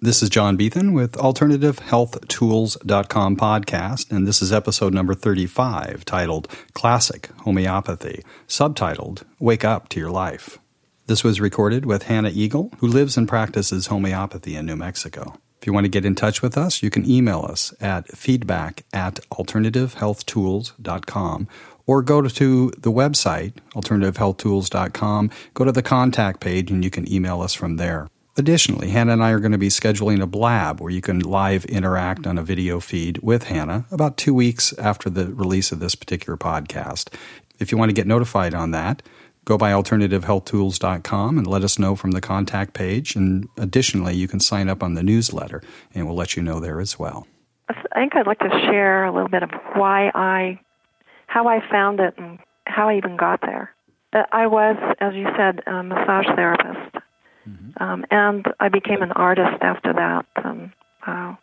This is John Beethan with AlternativeHealthTools.com podcast, and this is episode number 35 titled Classic Homeopathy, subtitled Wake Up to Your Life. This was recorded with Hannah Eagle, who lives and practices homeopathy in New Mexico. If you want to get in touch with us, you can email us at feedback at alternativehealthtools.com or go to the website, alternativehealthtools.com, go to the contact page, and you can email us from there. Additionally, Hannah and I are going to be scheduling a blab where you can live interact on a video feed with Hannah about two weeks after the release of this particular podcast. If you want to get notified on that, go by alternativehealthtools.com and let us know from the contact page. And additionally, you can sign up on the newsletter and we'll let you know there as well. I think I'd like to share a little bit of why I, how I found it and how I even got there. Uh, I was, as you said, a massage therapist. Um, and I became an artist after that and uh,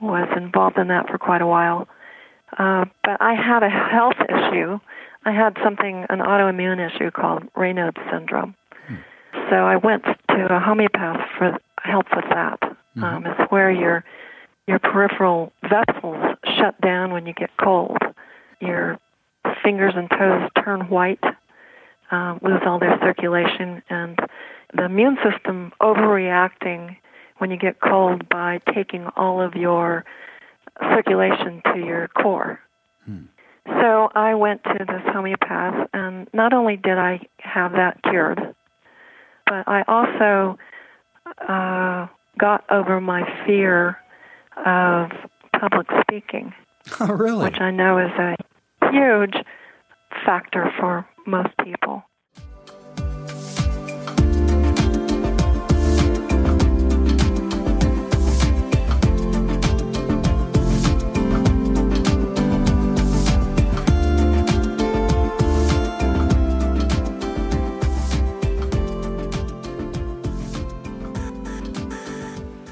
was involved in that for quite a while. Uh, but I had a health issue. I had something, an autoimmune issue called Raynaud's syndrome. Hmm. So I went to a homeopath for help with that. Mm-hmm. Um, it's where your your peripheral vessels shut down when you get cold. Your fingers and toes turn white, uh, lose all their circulation, and the immune system overreacting when you get cold by taking all of your circulation to your core. Hmm. So I went to this homeopath, and not only did I have that cured, but I also uh, got over my fear of public speaking. Oh, really? Which I know is a huge factor for most people.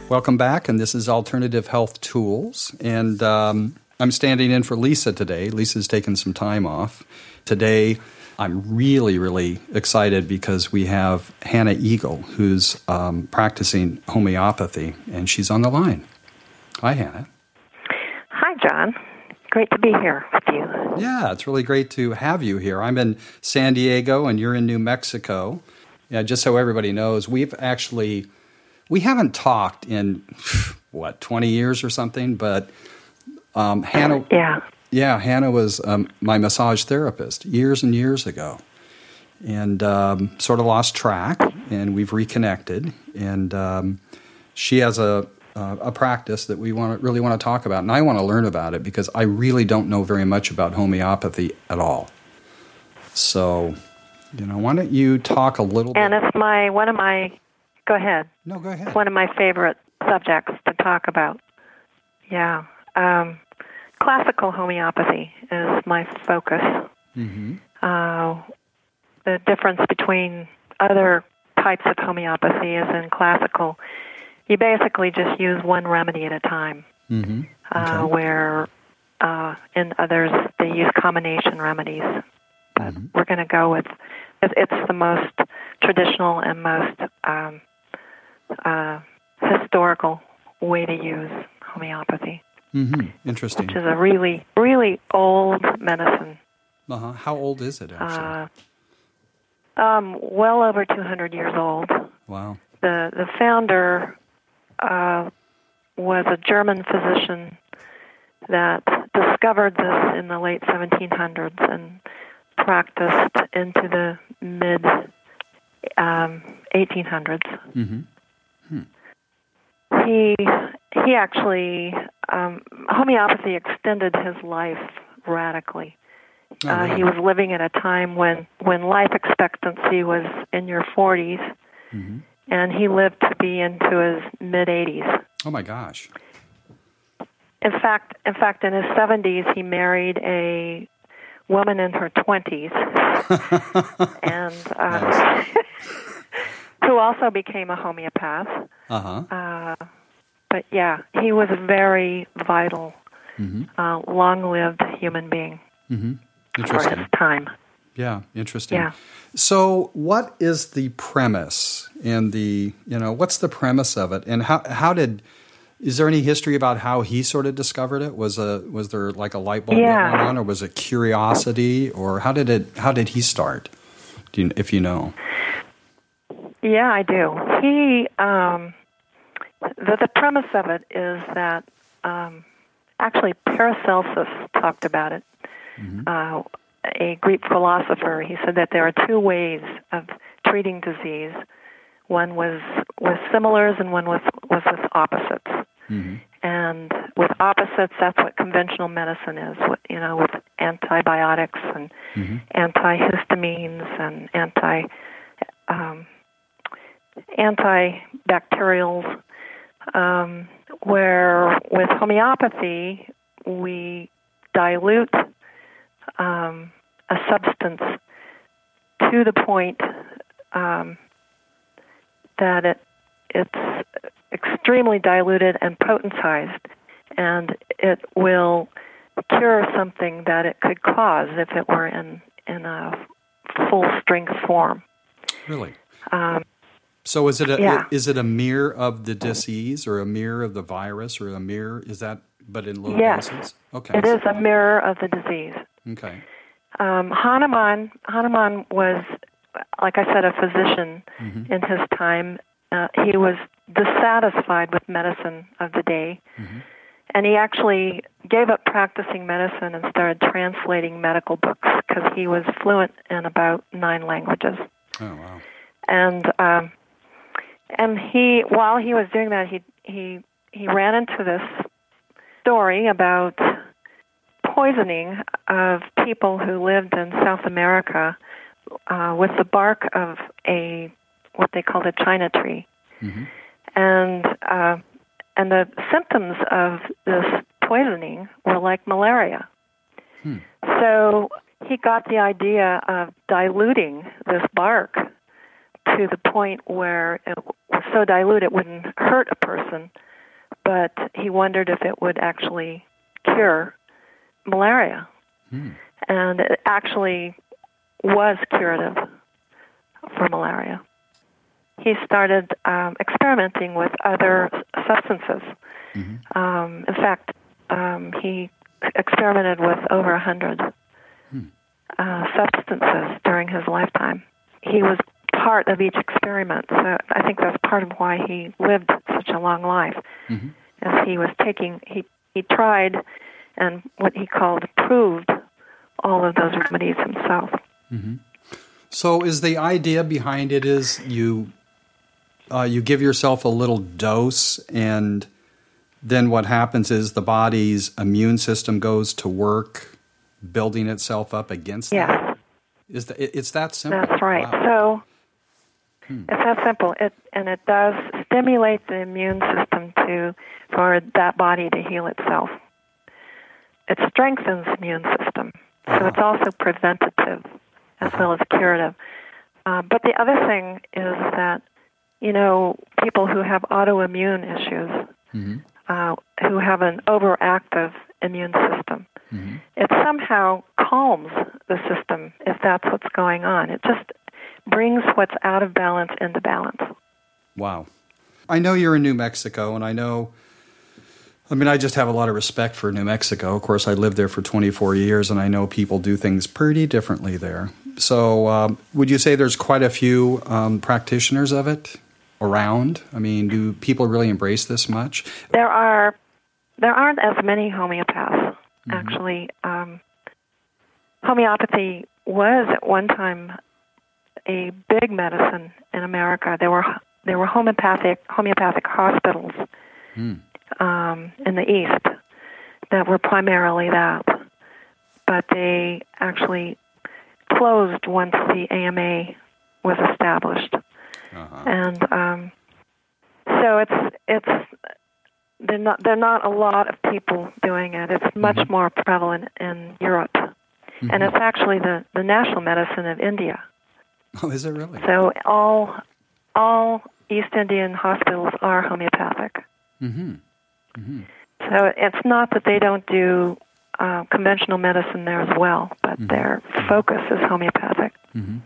Welcome back, and this is Alternative Health Tools. And um, I'm standing in for Lisa today. Lisa's taken some time off. Today, I'm really, really excited because we have Hannah Eagle, who's um, practicing homeopathy, and she's on the line. Hi, Hannah. Hi, John. Great to be here with you. Yeah, it's really great to have you here. I'm in San Diego, and you're in New Mexico. Yeah, just so everybody knows, we've actually we haven't talked in what 20 years or something but um, hannah yeah. Yeah hannah was um, my massage therapist years and years ago. And um, sort of lost track and we've reconnected. And um, she has a a practice that we want to really want to talk about and i want to learn about it because i really don't know very much about homeopathy at all. So you know why don't you talk a little bit? and bit it's my one of my Go ahead. No, go ahead. One of my favorite subjects to talk about. Yeah. Um, classical homeopathy is my focus. Mm-hmm. Uh, the difference between other types of homeopathy is in classical, you basically just use one remedy at a time. Mm-hmm. Uh, okay. Uh, where uh, in others they use combination remedies. But mm-hmm. we're going to go with it's the most traditional and most um, uh, historical way to use homeopathy. Mm-hmm. Interesting. Which is a really, really old medicine. Uh-huh. How old is it, actually? Uh, um, well over 200 years old. Wow. The, the founder uh, was a German physician that discovered this in the late 1700s and practiced into the mid um, 1800s. Mm-hmm. He he actually um, homeopathy extended his life radically. Oh, uh, he was living at a time when when life expectancy was in your 40s, mm-hmm. and he lived to be into his mid 80s. Oh my gosh! In fact, in fact, in his 70s, he married a woman in her 20s, and uh, who also became a homeopath. Uh-huh. Uh, but yeah, he was a very vital, mm-hmm. uh, long-lived human being mm-hmm. for his time. Yeah, interesting. Yeah. So, what is the premise and the you know what's the premise of it, and how how did is there any history about how he sort of discovered it? Was a was there like a light bulb Yeah. went on, or was it curiosity, or how did it how did he start? Do you, if you know? Yeah, I do. He, um, the, the premise of it is that um, actually Paracelsus talked about it. Uh, a Greek philosopher, he said that there are two ways of treating disease. One was with similars, and one was was with opposites. And with opposites, that's what conventional medicine is. What you know, with antibiotics and antihistamines and anti um, antibacterials, um, where with homeopathy we dilute um, a substance to the point um, that it it's extremely diluted and potentized, and it will cure something that it could cause if it were in in a full strength form. Really? Um, So is it a Yeah. is it a mirror of the disease, or a mirror of the virus, or a mirror? Is that but in low Yes. doses? Okay. it is a mirror of the disease. Okay. Um, Hahnemann Hahnemann was, like I said, a physician Mm-hmm. in his time. Uh, he was dissatisfied with medicine of the day, Mm-hmm. and he actually gave up practicing medicine and started translating medical books because he was fluent in about nine languages. Oh wow. And um, and he, while he was doing that, he he he ran into this story about poisoning of people who lived in South America uh, with the bark of a what they called a china tree, Mhm. and uh, and the symptoms of this poisoning were like malaria. Hmm. So he got the idea of diluting this bark to the point where it was so dilute it wouldn't hurt a person, but he wondered if it would actually cure malaria. Hmm. And it actually was curative for malaria. He started um, experimenting with other substances. Mhm. Um, in fact, um, he experimented with over a hundred uh, substances during his lifetime. He was part of each experiment, so I think that's part of why he lived such a long life. Mhm. As he was taking, he he tried, and what he called proved all of those remedies himself. So is the idea behind it is you uh, you give yourself a little dose and then what happens is the body's immune system goes to work building itself up against Yes. that. Is that it- it's that simple? That's right. Wow. So it's that simple. It and it does stimulate the immune system to for that body to heal itself. It strengthens the immune system, so Uh-huh. it's also preventative as well as curative. Uh, but the other thing is that you know people who have autoimmune issues, Mhm. uh, who have an overactive immune system, Mhm. it somehow calms the system if that's what's going on. It just brings what's out of balance into balance. Wow. I know you're in New Mexico, and I know, I mean, I just have a lot of respect for New Mexico. Of course, I lived there for 24 years, and I know people do things pretty differently there. So, um, would you say there's quite a few um, practitioners of it around? I mean, do people really embrace this much? There are there aren't as many homeopaths actually. Um, homeopathy was at one time a big medicine in America. There were there were homeopathic homeopathic hospitals Hmm. um, in the East that were primarily that, but they actually closed once the AMA was established, Uh-huh. and um, so it's it's they're not they're not a lot of people doing it. It's much more prevalent in Europe, and it's actually the the national medicine of India. Oh, is it really? So all all East Indian hospitals are homeopathic. Mm-hmm. So it's not that they don't do uh, conventional medicine there as well, but mm-hmm. their focus is homeopathic. Mm-hmm.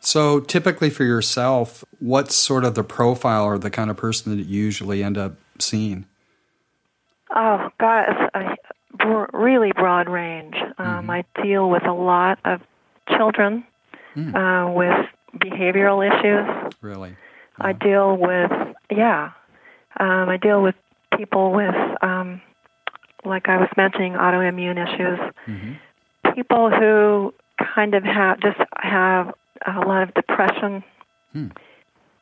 So, typically for yourself, what's sort of the profile or the kind of person that you usually end up seeing? Oh, God, it's a really broad range. Um, mm-hmm. I deal with a lot of children mm. uh, with behavioral issues. Really? I deal with, yeah, um, I deal with people with, um, like I was mentioning, autoimmune issues. Mm-hmm. People who kind of have just have a lot of depression. Hmm.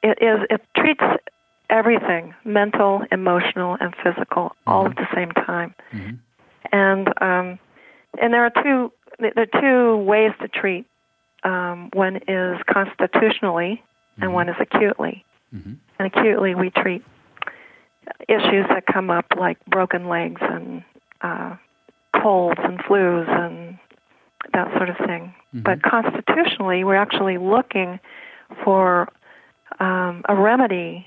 It is it treats everything mental, emotional, and physical mm-hmm. all at the same time. Mm-hmm. And um, and there are two there are two ways to treat. Um, one is constitutionally, and mm-hmm. one is acutely. Mm-hmm. And acutely, we treat issues that come up like broken legs and uh, colds and flus and that sort of thing. Mm-hmm. But constitutionally, we're actually looking for um, a remedy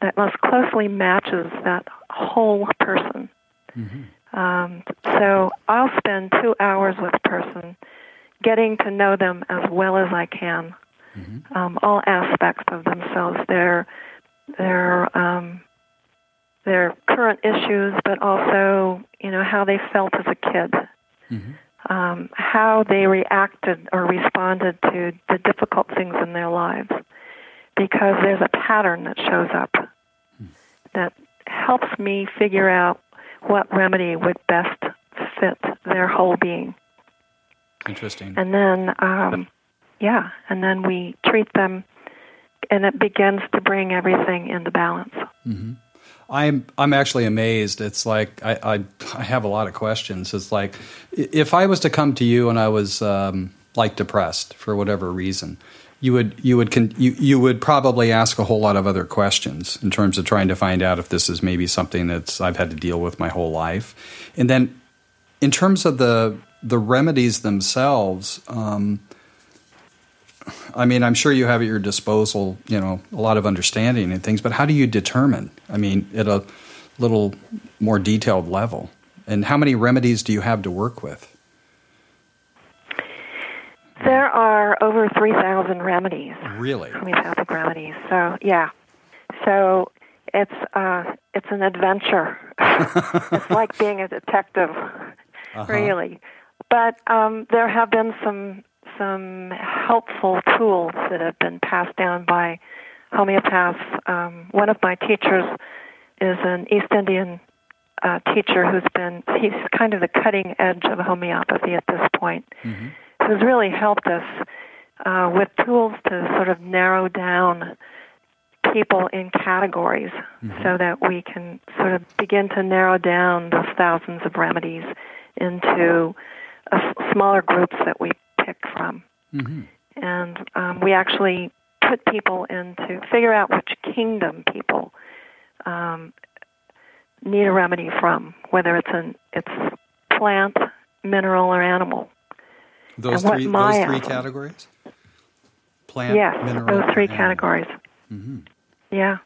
that most closely matches that whole person. Mm-hmm. Um, so I'll spend two hours with a person, getting to know them as well as I can, mm-hmm. um, all aspects of themselves, their their um, their current issues, but also you know how they felt as a kid. Mm-hmm um, how they reacted or responded to the difficult things in their lives because there's a pattern that shows up that helps me figure out what remedy would best fit their whole being. Interesting. And then, um, yeah, and then we treat them, and it begins to bring everything into balance. Mm-hmm. I'm I'm actually amazed. It's like I, I, I have a lot of questions. It's like if I was to come to you and I was um, like depressed for whatever reason, you would you would con- you you would probably ask a whole lot of other questions in terms of trying to find out if this is maybe something that's I've had to deal with my whole life, and then in terms of the the remedies themselves. Um, I mean, I'm sure you have at your disposal, you know, a lot of understanding and things, but how do you determine? I mean, at a little more detailed level. And how many remedies do you have to work with? There are over 3,000 remedies. Really? Homeopathic remedies. So, yeah. So, it's uh, it's an adventure. it's like being a detective, uh-huh. really. But um, there have been some some helpful tools that have been passed down by homeopaths. Um, one of my teachers is an East Indian uh, teacher who's been, he's kind of the cutting edge of homeopathy at this point, mm-hmm. who's really helped us uh, with tools to sort of narrow down people in categories mm-hmm. so that we can sort of begin to narrow down those thousands of remedies into smaller groups that we pick from. Mm-hmm. And um, we actually put people into figure out which kingdom people um, need a remedy from, whether it's an it's plant, mineral, or animal. Those three, those three categories. Plant, yes, mineral, those three categories. Mm-hmm. Yeah.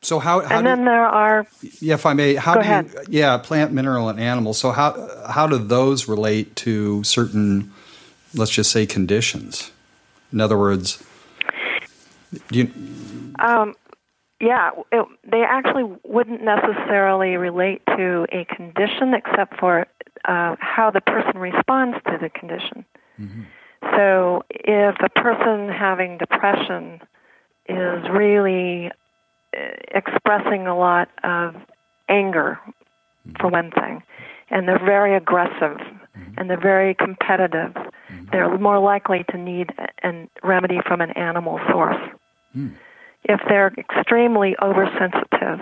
So how, how and then there are yeah, if I may, how do ahead. you yeah, plant, mineral, and animal. So how how do those relate to certain let's just say conditions? In other words, you. Um, yeah, it, they actually wouldn't necessarily relate to a condition except for uh, how the person responds to the condition. Mm-hmm. So, if a person having depression is really expressing a lot of anger, mm-hmm. for one thing, and they're very aggressive mm-hmm. and they're very competitive, mm-hmm. they're more likely to need a remedy from an animal source. Mm. If they're extremely oversensitive,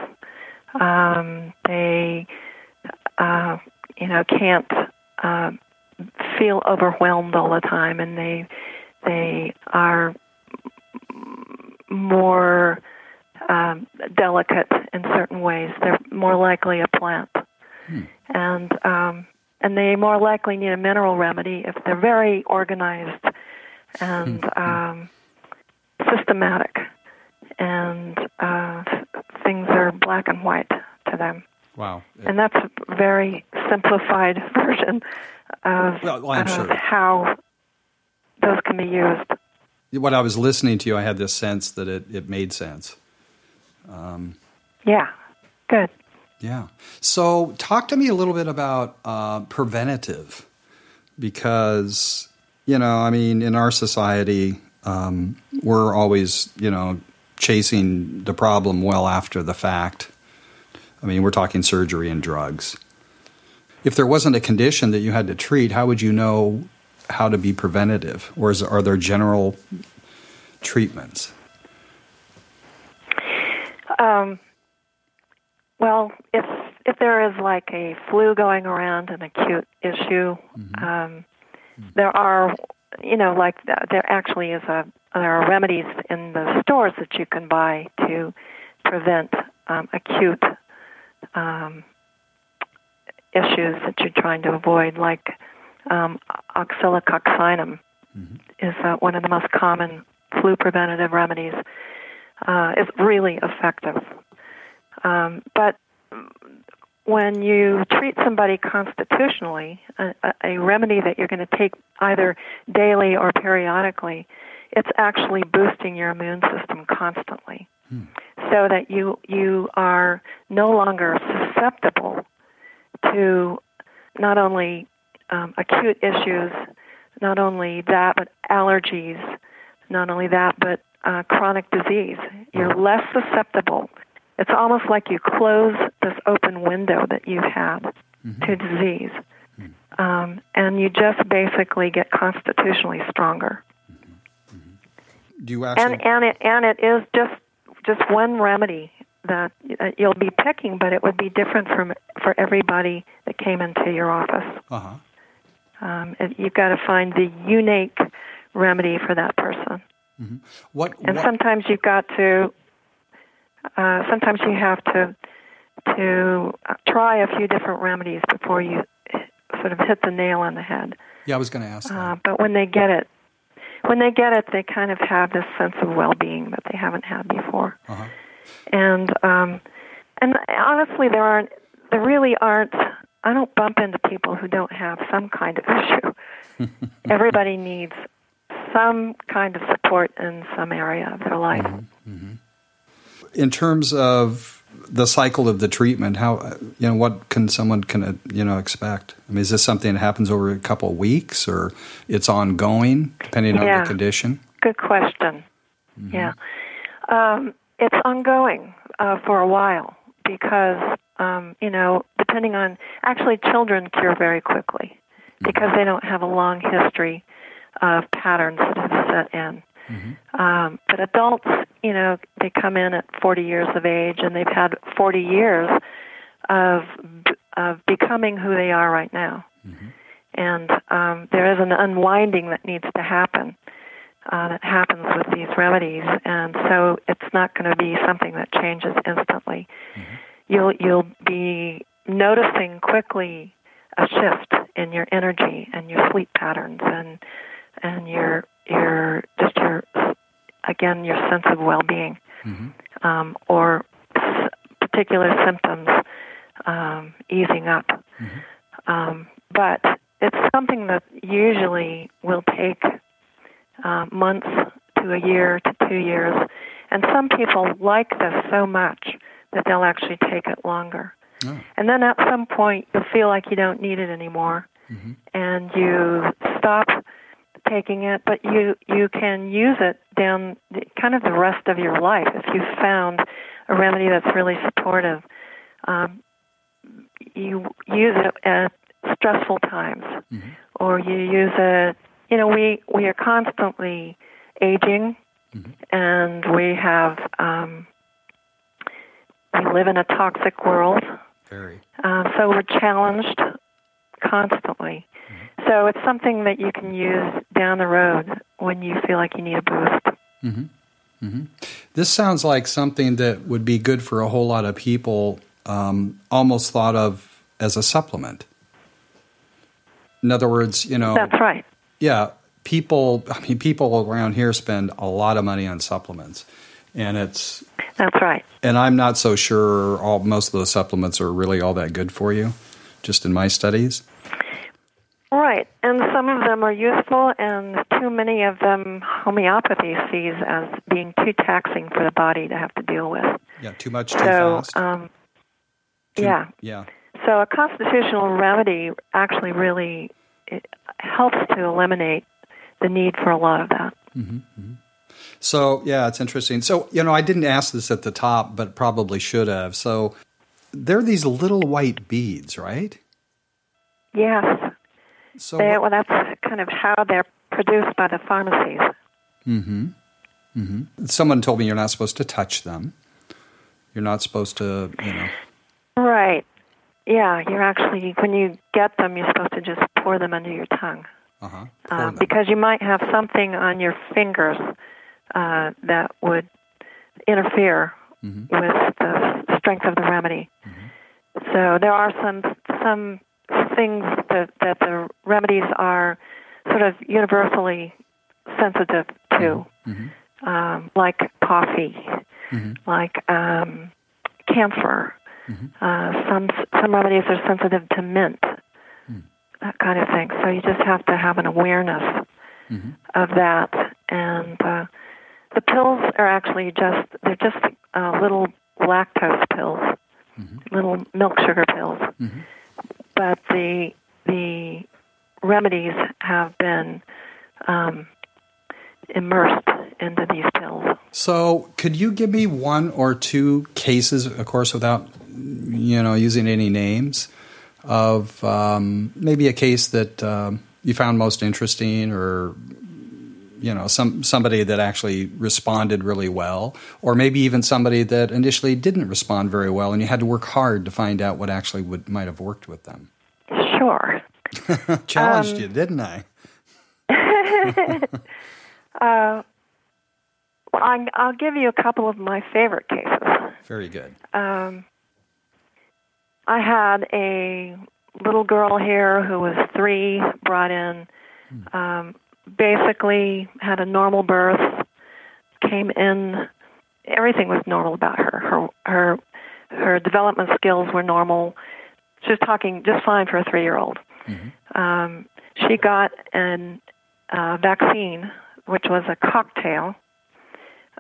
um, they, uh, you know, can't uh, feel overwhelmed all the time, and they they are more um, delicate in certain ways. They're more likely a plant. Hmm. And um, and they more likely need a mineral remedy if they're very organized and hmm. um, systematic, and uh, things are black and white to them. Wow! And that's a very simplified version of, well, of sure. how those can be used. When I was listening to you, I had this sense that it, it made sense. Um, yeah, good. Yeah. So, talk to me a little bit about uh, preventative, because you know, I mean, in our society, um, we're always you know chasing the problem well after the fact. I mean, we're talking surgery and drugs. If there wasn't a condition that you had to treat, how would you know how to be preventative, or is, are there general treatments? Um, well, if if there is like a flu going around, an acute issue, mm-hmm. um, there are, you know, like there actually is a there are remedies in the stores that you can buy to prevent um, acute um, issues that you're trying to avoid, like um, oscillococcinum mm-hmm. is uh, one of the most common flu preventative remedies. Uh, it's really effective. Um, but when you treat somebody constitutionally, a, a remedy that you're going to take either daily or periodically, it's actually boosting your immune system constantly, hmm. so that you you are no longer susceptible to not only um, acute issues, not only that, but allergies, not only that, but uh, chronic disease. You're less susceptible. It's almost like you close this open window that you have mm-hmm. to disease, mm-hmm. um, and you just basically get constitutionally stronger. Mm-hmm. Do you actually? And and it and it is just just one remedy that you'll be picking, but it would be different from for everybody that came into your office. Uh-huh. Um, you've got to find the unique remedy for that person. Mm-hmm. What, and what? sometimes you've got to. Uh, sometimes you have to to try a few different remedies before you sort of hit the nail on the head. Yeah, I was going to ask. Uh, but when they get it, when they get it, they kind of have this sense of well-being that they haven't had before. Uh-huh. And um, and honestly, there aren't. There really aren't I don't bump into people who don't have some kind of issue. Everybody needs some kind of support in some area of their life. Mm-hmm. mm-hmm. In terms of the cycle of the treatment, how you know what can someone can you know expect? I mean, is this something that happens over a couple of weeks, or it's ongoing depending yeah. on the condition? Good question. Mm-hmm. Yeah, um, it's ongoing uh, for a while because um, you know, depending on actually children cure very quickly because they don't have a long history of patterns that have set in. Mm-hmm. Um, but adults, you know, they come in at 40 years of age and they've had 40 years of of becoming who they are right now. Mm-hmm. And um, there is an unwinding that needs to happen. Uh, that happens with these remedies, and so it's not going to be something that changes instantly. Mm-hmm you'll you'll be noticing quickly a shift in your energy and your sleep patterns and and your your just your again your sense of well-being mm-hmm. um, or s- particular symptoms um, easing up. Mm-hmm. Um, but it's something that usually will take uh, months to a year to two years. And some people like this so much that they'll actually take it longer. Oh. And then at some point, you'll feel like you don't need it anymore, mm-hmm. and you stop taking it, but you you can use it down the, kind of the rest of your life if you found a remedy that's really supportive. Um, you use it at stressful times, mm-hmm. or you use it. You know, we we are constantly aging, mm-hmm. and we have um, we live in a toxic world. Very. Uh, so we're challenged constantly. So it's something that you can use down the road when you feel like you need a boost. Mm-hmm. Mm-hmm. This sounds like something that would be good for a whole lot of people, um, almost thought of as a supplement. In other words, you know. That's right. Yeah. People, I mean, people around here spend a lot of money on supplements and it's that's right. And I'm not so sure all most of those supplements are really all that good for you. just in my studies. Right, and some of them are useful, and too many of them homeopathy sees as being too taxing for the body to have to deal with. Yeah, too much too so, fast. Um, Too- yeah. Yeah. So a constitutional remedy actually really it helps to eliminate the need for a lot of that. So, yeah, it's interesting. So, you know, I didn't ask this at the top, but probably should have. So, there are these little white beads, right? Yes, So, they, well, that's kind of how they're produced by the pharmacies. Mm-hmm. Mm-hmm. Someone told me you're not supposed to touch them. You're not supposed to, you know. Right. Yeah, you're actually when you get them, you're supposed to just pour them under your tongue. Uh-huh. uh, because you might have something on your fingers uh, that would interfere Mhm. with the strength of the remedy. So there are some some things that that the remedies are sort of universally sensitive to, Mhm. um, like coffee, Mhm. like um, camphor. Mhm. Uh, some some remedies are sensitive to mint, that kind of thing. So you just have to have an awareness Mhm. of that. And uh, the pills are actually just they're just uh, little lactose pills, little milk sugar pills. Mhm. But the the remedies have been um, immersed into these pills. So, could you give me one or two cases, of course, without you know using any names, of um, maybe a case that um, you found most interesting, or you know some somebody that actually responded really well, or maybe even somebody that initially didn't respond very well, and you had to work hard to find out what actually would might have worked with them. Sure. Challenged you, didn't I? Uh, well, I, I'll give you a couple of my favorite cases. Very good. um, I had a little girl here who was three, brought in, um, basically had a normal birth, came in, everything was normal about her. Her her her development skills were normal. She was talking just fine for a three year old. Um, she got a uh, vaccine, which was a cocktail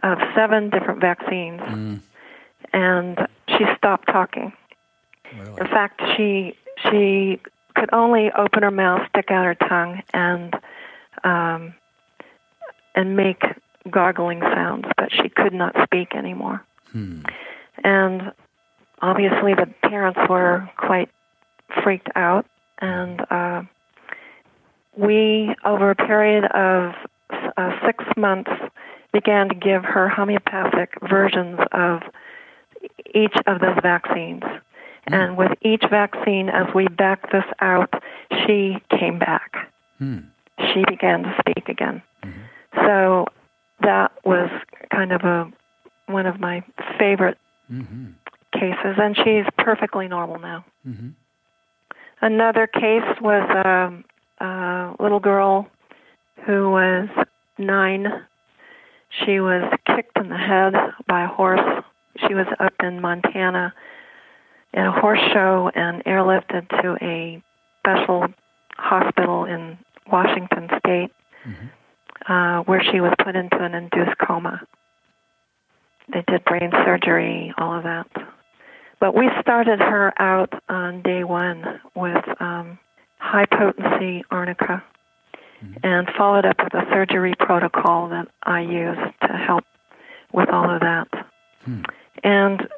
of seven different vaccines, Mm, and she stopped talking. really. In fact, she she could only open her mouth, stick out her tongue, and um, and make gargling sounds, but she could not speak anymore. Hmm. And obviously, the parents were quite freaked out, and uh, we, over a period of uh, six months, began to give her homeopathic versions of each of those vaccines. And with each vaccine, as we backed this out, she came back. Hmm. She began to speak again. So that was kind of a one of my favorite hmm cases, and she's perfectly normal now. hmm Another case was um, a little girl who was nine. She was kicked in the head by a horse. She was up in Montana at a horse show and airlifted to a special hospital in Washington State, uh, where she was put into an induced coma. They did brain surgery, all of that. But we started her out on day one with um, high potency arnica and followed up with a surgery protocol that I used to help with all of that. And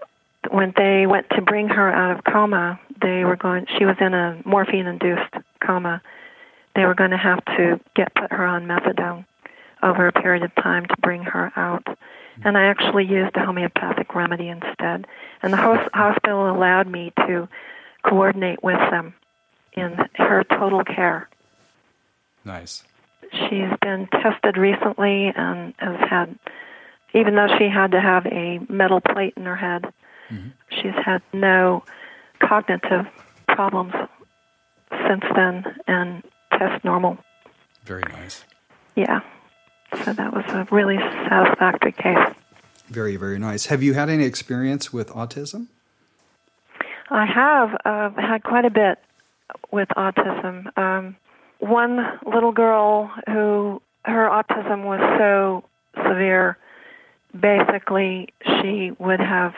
when they went to bring her out of coma, they were going. She was in a morphine-induced coma. They were going to have to get put her on methadone over a period of time to bring her out. And I actually used a homeopathic remedy instead. And the host, hospital allowed me to coordinate with them in her total care. Nice. She's been tested recently and has had, even though she had to have a metal plate in her head, mm-hmm. she's had no cognitive problems since then and tests normal. Very nice. Yeah. So that was a really satisfactory case. Very, very nice. Have you had any experience with autism? I have uh, had quite a bit. with autism. Um, one little girl who her autism was so severe, basically she would have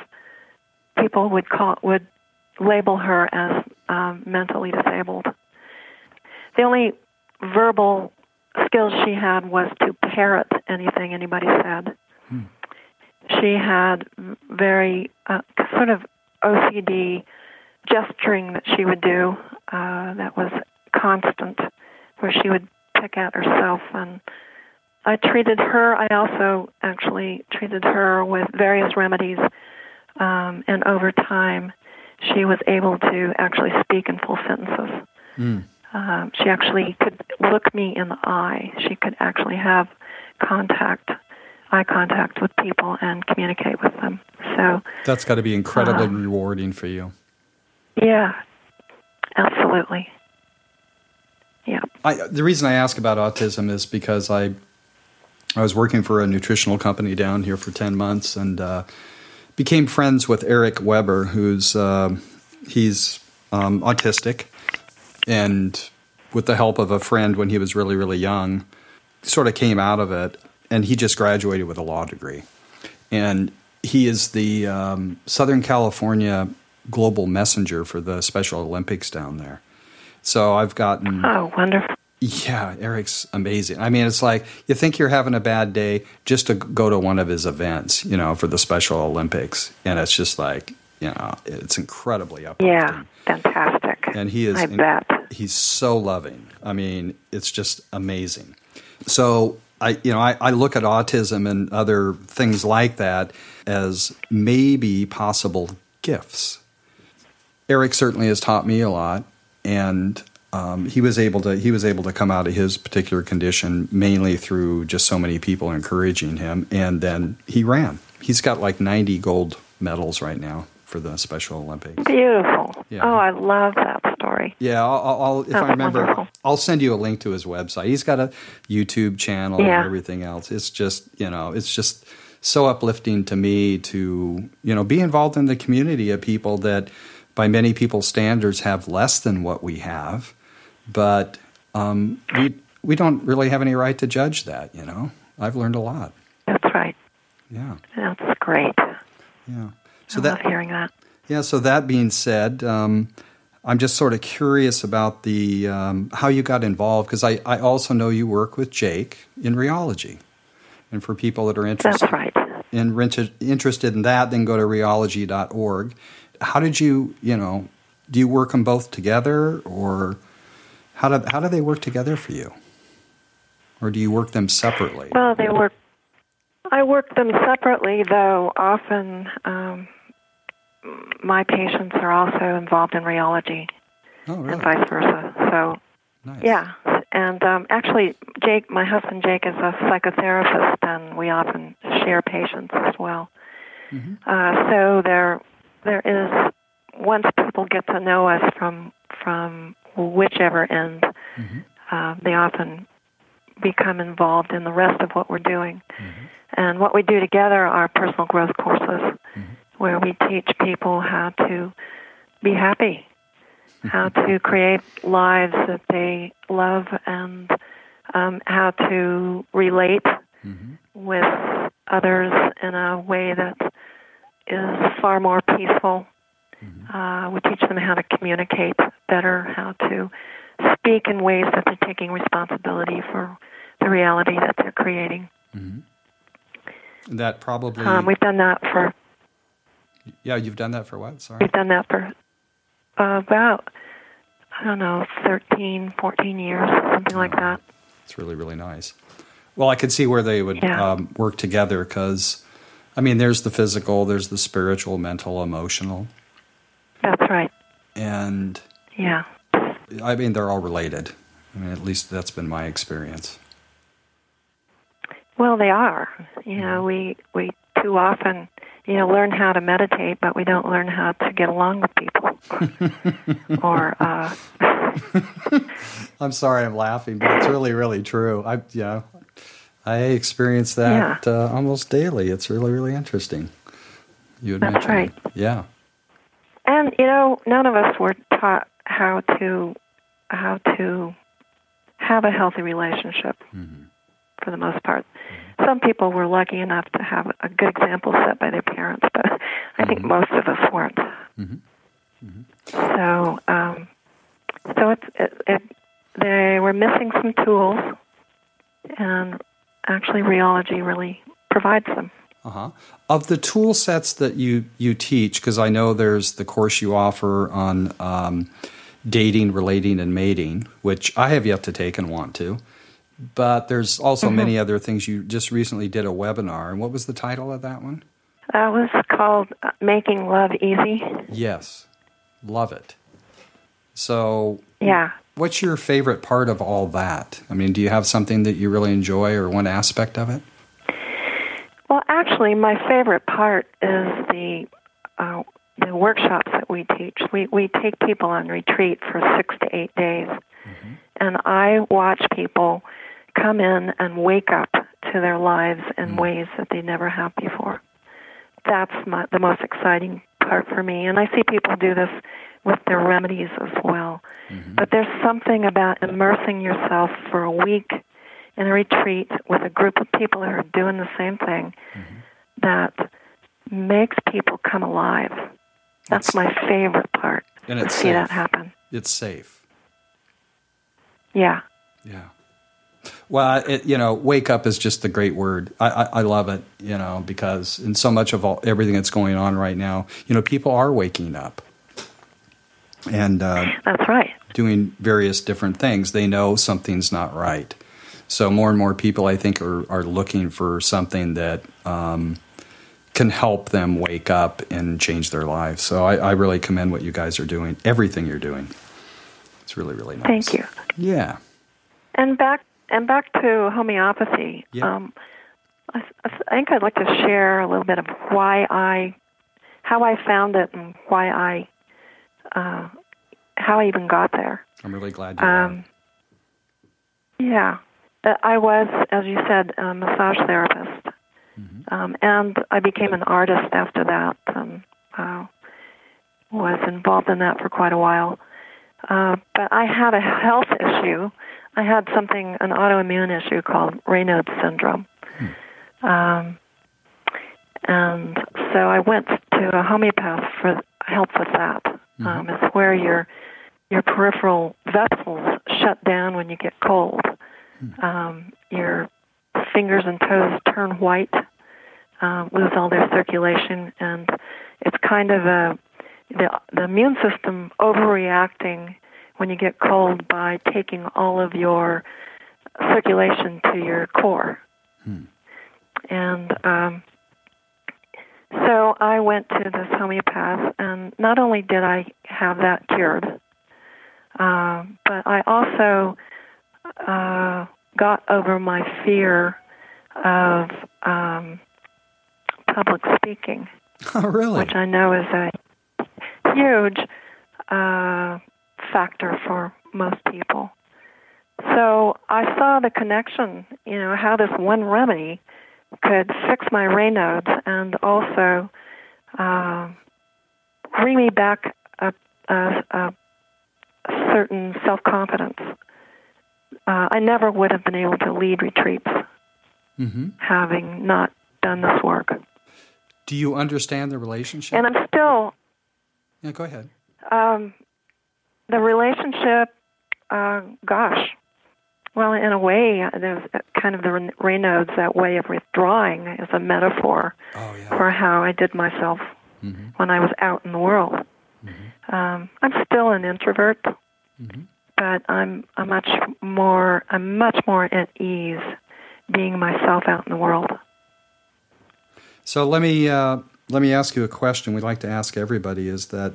people would call would label her as um, mentally disabled. The only verbal skills she had was to parrot anything anybody said. Hmm. She had very uh, sort of OCD gesturing that she would do uh, that was constant, where she would pick at herself. And I treated her. I also actually treated her with various remedies, um, and over time, she was able to actually speak in full sentences. Mm. Um, she actually could look me in the eye. She could actually have contact, eye contact with people and communicate with them. So that's got to be incredibly um, rewarding for you. Yeah, absolutely. Yeah. I, the reason I ask about autism is because I I was working for a nutritional company down here for ten months and uh, became friends with Eric Weber, who's uh, he's um, autistic and with the help of a friend when he was really really young, sort of came out of it, and he just graduated with a law degree, and he is the um, Southern California global messenger for the Special Olympics down there. So I've gotten oh wonderful. Yeah, Eric's amazing. I mean, it's like you think you're having a bad day just to go to one of his events, you know, for the Special Olympics, and it's just like you know, it's incredibly uplifting. Yeah, fantastic. And he is. I bet he's so loving. I mean, it's just amazing. So I, you know, I, I look at autism and other things like that as maybe possible gifts. Eric certainly has taught me a lot, and um, he was able to he was able to come out of his particular condition mainly through just so many people encouraging him, and then he ran. He's got like ninety gold medals right now for the Special Olympics. Beautiful. Yeah. Oh, I love that story. Yeah, I'll, I'll if That's I remember, wonderful. I'll send you a link to his website. He's got a YouTube channel yeah. and everything else. It's just you know, it's just so uplifting to me to you know be involved in the community of people that, by many people's standards, have less than what we have, but um, we we don't really have any right to judge that. You know, I've learned a lot. That's right. Yeah. That's great. Yeah. So I that, love hearing that. Yeah. So that being said, um, I'm just sort of curious about the um, how you got involved because I, I also know you work with Jake in reology, and for people that are interested, right. in interested in that, then go to reology.org. How did you you know do you work them both together or how do how do they work together for you, or do you work them separately? Well, they work. I work them separately, though often. Um, my patients are also involved in reology, oh, really? and vice versa. So, nice. yeah, and um, actually, Jake, my husband Jake, is a psychotherapist, and we often share patients as well. Mm-hmm. Uh, so there, there is once people get to know us from from whichever end, mm-hmm. uh, they often become involved in the rest of what we're doing. Mm-hmm. And what we do together are personal growth courses. Mm-hmm where we teach people how to be happy, how to create lives that they love, and um, how to relate mm-hmm. with others in a way that is far more peaceful. Mm-hmm. Uh, we teach them how to communicate better, how to speak in ways that they're taking responsibility for the reality that they're creating. Mm-hmm. That probably. Um, we've done that for yeah, you've done that for what? Sorry. I've done that for uh, about, I don't know, 13, 14 years, something like that. It's really, really nice. Well, I could see where they would yeah. um, work together because, I mean, there's the physical, there's the spiritual, mental, emotional. That's right. And yeah, I mean, they're all related. I mean, at least that's been my experience. Well, they are. You know, we we too often you know, learn how to meditate, but we don't learn how to get along with people. or uh, I'm sorry, I'm laughing, but it's really, really true. I, you know, I experience that yeah. uh, almost daily. It's really, really interesting. You had That's mentioned, right. Yeah. And you know, none of us were taught how to how to have a healthy relationship Mm-hmm. for the most part. Some people were lucky enough to have a good example set by their parents, but I think Mhm. most of us weren't. Mhm. So, um, so it's it, it, they were missing some tools, and actually, reology really provides them. Uh-huh. Of the tool sets that you, you teach, because I know there's the course you offer on um, dating, relating, and mating, which I have yet to take and want to. But there's also many other things. You just recently did a webinar, and what was the title of that one? That was called uh, "Making Love Easy." Yes, love it. So, Yeah. what's your favorite part of all that? I mean, do you have something that you really enjoy, or one aspect of it? Well, actually, my favorite part is the uh, the workshops that we teach. We we take people on retreat for six to eight days, and I watch people come in and wake up to their lives in mm. ways that they never have before. That's my, the most exciting part for me, and I see people do this with their remedies as well. Mm-hmm. But there's something about immersing yourself for a week in a retreat with a group of people who are doing the same thing mm-hmm. that makes people come alive. That's It's- my favorite part. And to it's see that happen. It's safe. Yeah. Yeah. Well, it, you know, wake up is just the great word. I, I, I love it, you know, because in so much of all, everything that's going on right now, you know, people are waking up and uh, That's right. doing various different things. They know something's not right. So more and more people, I think, are, are looking for something that um, can help them wake up and change their lives. So I, I really commend what you guys are doing, everything you're doing. It's really, really nice. Thank you. Yeah. And back and back to homeopathy. Yeah. Um, I, I think I'd like to share a little bit of why I, how I found it, and why I, uh, how I even got there. I'm really glad you. Um, yeah, Uh, I was, as you said, a massage therapist, um, and I became an artist after that, and uh, was involved in that for quite a while. Uh, but I had a health issue. I had something, an autoimmune issue called Raynaud's syndrome. Um, and so I went to a homeopath for help with that. Um, it's where your your peripheral vessels shut down when you get cold. Um, your fingers and toes turn white, um, lose all their circulation, and it's kind of a the the immune system overreacting when you get cold by taking all of your circulation to your core. And um, so I went to this homeopath, and not only did I have that cured, um, but I also uh, got over my fear of um, public speaking oh, really? which I know is a huge uh, factor for most people. So I saw the connection, you know, how this one remedy could fix my Raynaud's and also uh, bring me back a, a, a certain self confidence. Uh, I never would have been able to lead retreats hmm having not done this work. Do you understand the relationship? And I'm still yeah, go ahead. Um, the relationship, uh, gosh, well, in a way, there's kind of the Raynaud's that way of withdrawing is a metaphor Oh, yeah. for how I did myself hmm when I was out in the world. Um, I'm still an introvert, Mhm. but I'm a much more I'm much more at ease being myself out in the world. So let me uh, let me ask you a question. We like to ask everybody is that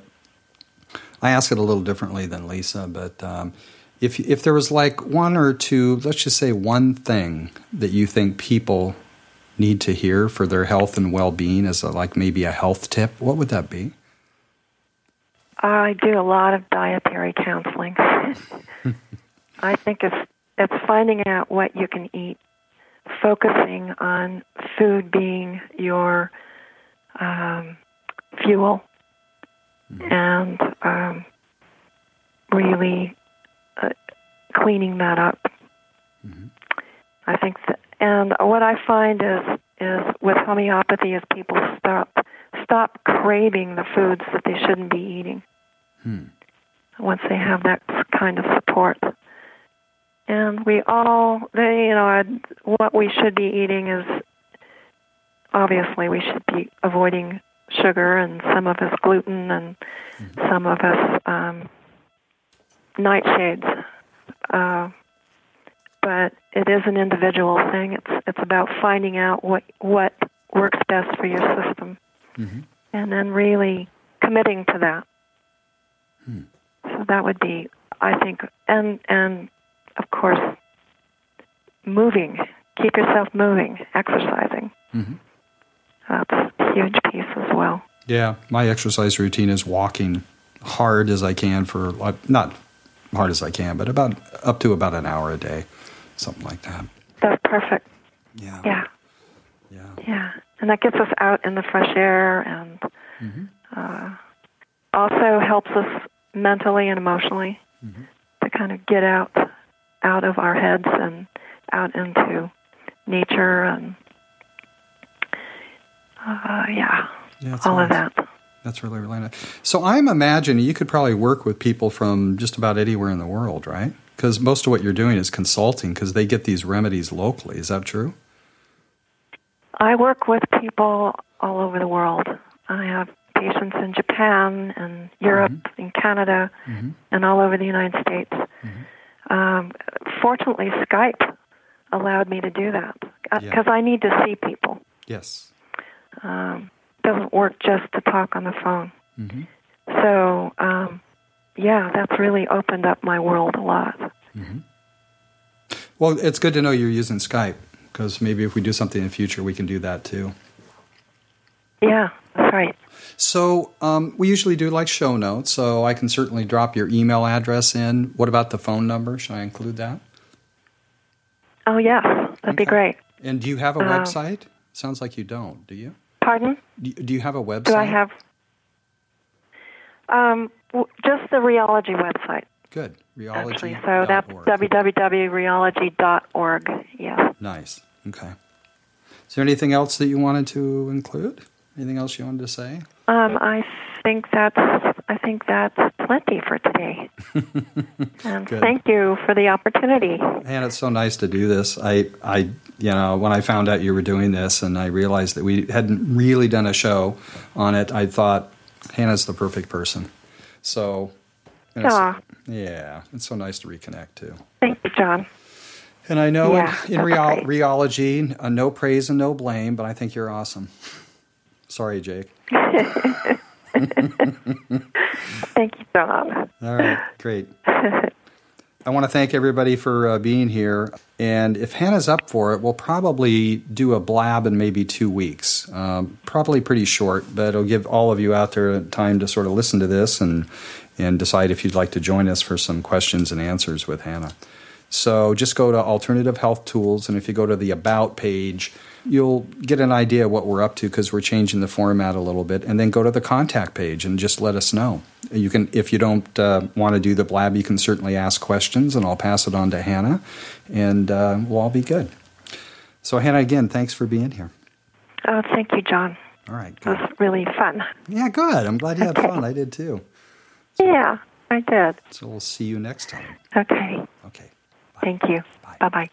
I ask it a little differently than Lisa, but um, if if there was like one or two, let's just say one thing that you think people need to hear for their health and well being as a, like maybe a health tip, what would that be? I do a lot of dietary counseling. I think it's it's finding out what you can eat, focusing on food being your um, fuel, and um, really uh, cleaning that up. Mhm. I think that, and what I find is is with homeopathy is people stop stop craving the foods that they shouldn't be eating Hmm. once they have that kind of support. And we all, they, you know, what we should be eating is obviously we should be avoiding sugar and some of us gluten and some of us um, nightshades. Uh, but it is an individual thing. It's it's about finding out what what works best for your system, Mhm. and then really committing to that. So that would be, I think, and and of course, moving. Keep yourself moving, exercising. Mhm. That's huge piece as well. Yeah, my exercise routine is walking hard as I can for not hard as I can, but about up to about an hour a day, something like that. That's perfect. Yeah. Yeah, Yeah. yeah, and that gets us out in the fresh air, and Mhm. uh, also helps us mentally and emotionally Mhm. to kind of get out out of our heads and out into nature and uh, yeah, Yeah, all of that. That's really really nice. So I'm imagining you could probably work with people from just about anywhere in the world, right? Because most of what you're doing is consulting, because they get these remedies locally. Is that true? I work with people all over the world. I have patients in Japan and Europe and Canada Mhm. and all over the United States. Um, fortunately, Skype allowed me to do that Yeah. because I need to see people. Yes. Um, doesn't work just to talk on the phone. hmm So, um, yeah, that's really opened up my world a lot. Well, it's good to know you're using Skype, because maybe if we do something in the future, we can do that too. Yeah, that's right. So um, we usually do like show notes, so I can certainly drop your email address in. What about the phone number? Should I include that? Oh, yes, that'd be great. And do you have a Uh, website? Sounds like you don't. Do you? Pardon? Do you have a website? Do I have? Um, just the reology website, Good. Reology. actually. So that's www.reology.org. Yes. Nice. Okay. Is there anything else that you wanted to include? Anything else you wanted to say? Um, I think that's I think that's plenty for today. and Good. thank you for the opportunity. And it's so nice to do this. I, I, you know, when I found out you were doing this, and I realized that we hadn't really done a show on it, I thought Hannah's the perfect person. So, it's- yeah, it's so nice to reconnect too. Thank you, John. And I know Yeah, in, in reology, uh, no praise and no blame, but I think you're awesome. Sorry, Jake. Thank you, John. All right, great. I want to thank everybody for uh, being here. And if Hannah's up for it, we'll probably do a blab in maybe two weeks. Um, probably pretty short, but it'll give all of you out there time to sort of listen to this and and decide if you'd like to join us for some questions and answers with Hannah. So just go to Alternative Health Tools, and if you go to the About page, you'll get an idea of what we're up to because we're changing the format a little bit. And then go to the contact page and just let us know. You can, if you don't uh, want to do the blab, you can certainly ask questions, and I'll pass it on to Hannah, and uh, we'll all be good. So Hannah, again, thanks for being here. Oh, thank you, John. All right, It was really fun. Yeah, good. I'm glad you had fun. I did too. Yeah, I did. So we'll see you next time. Okay. Okay. Thank you. Bye. Bye bye.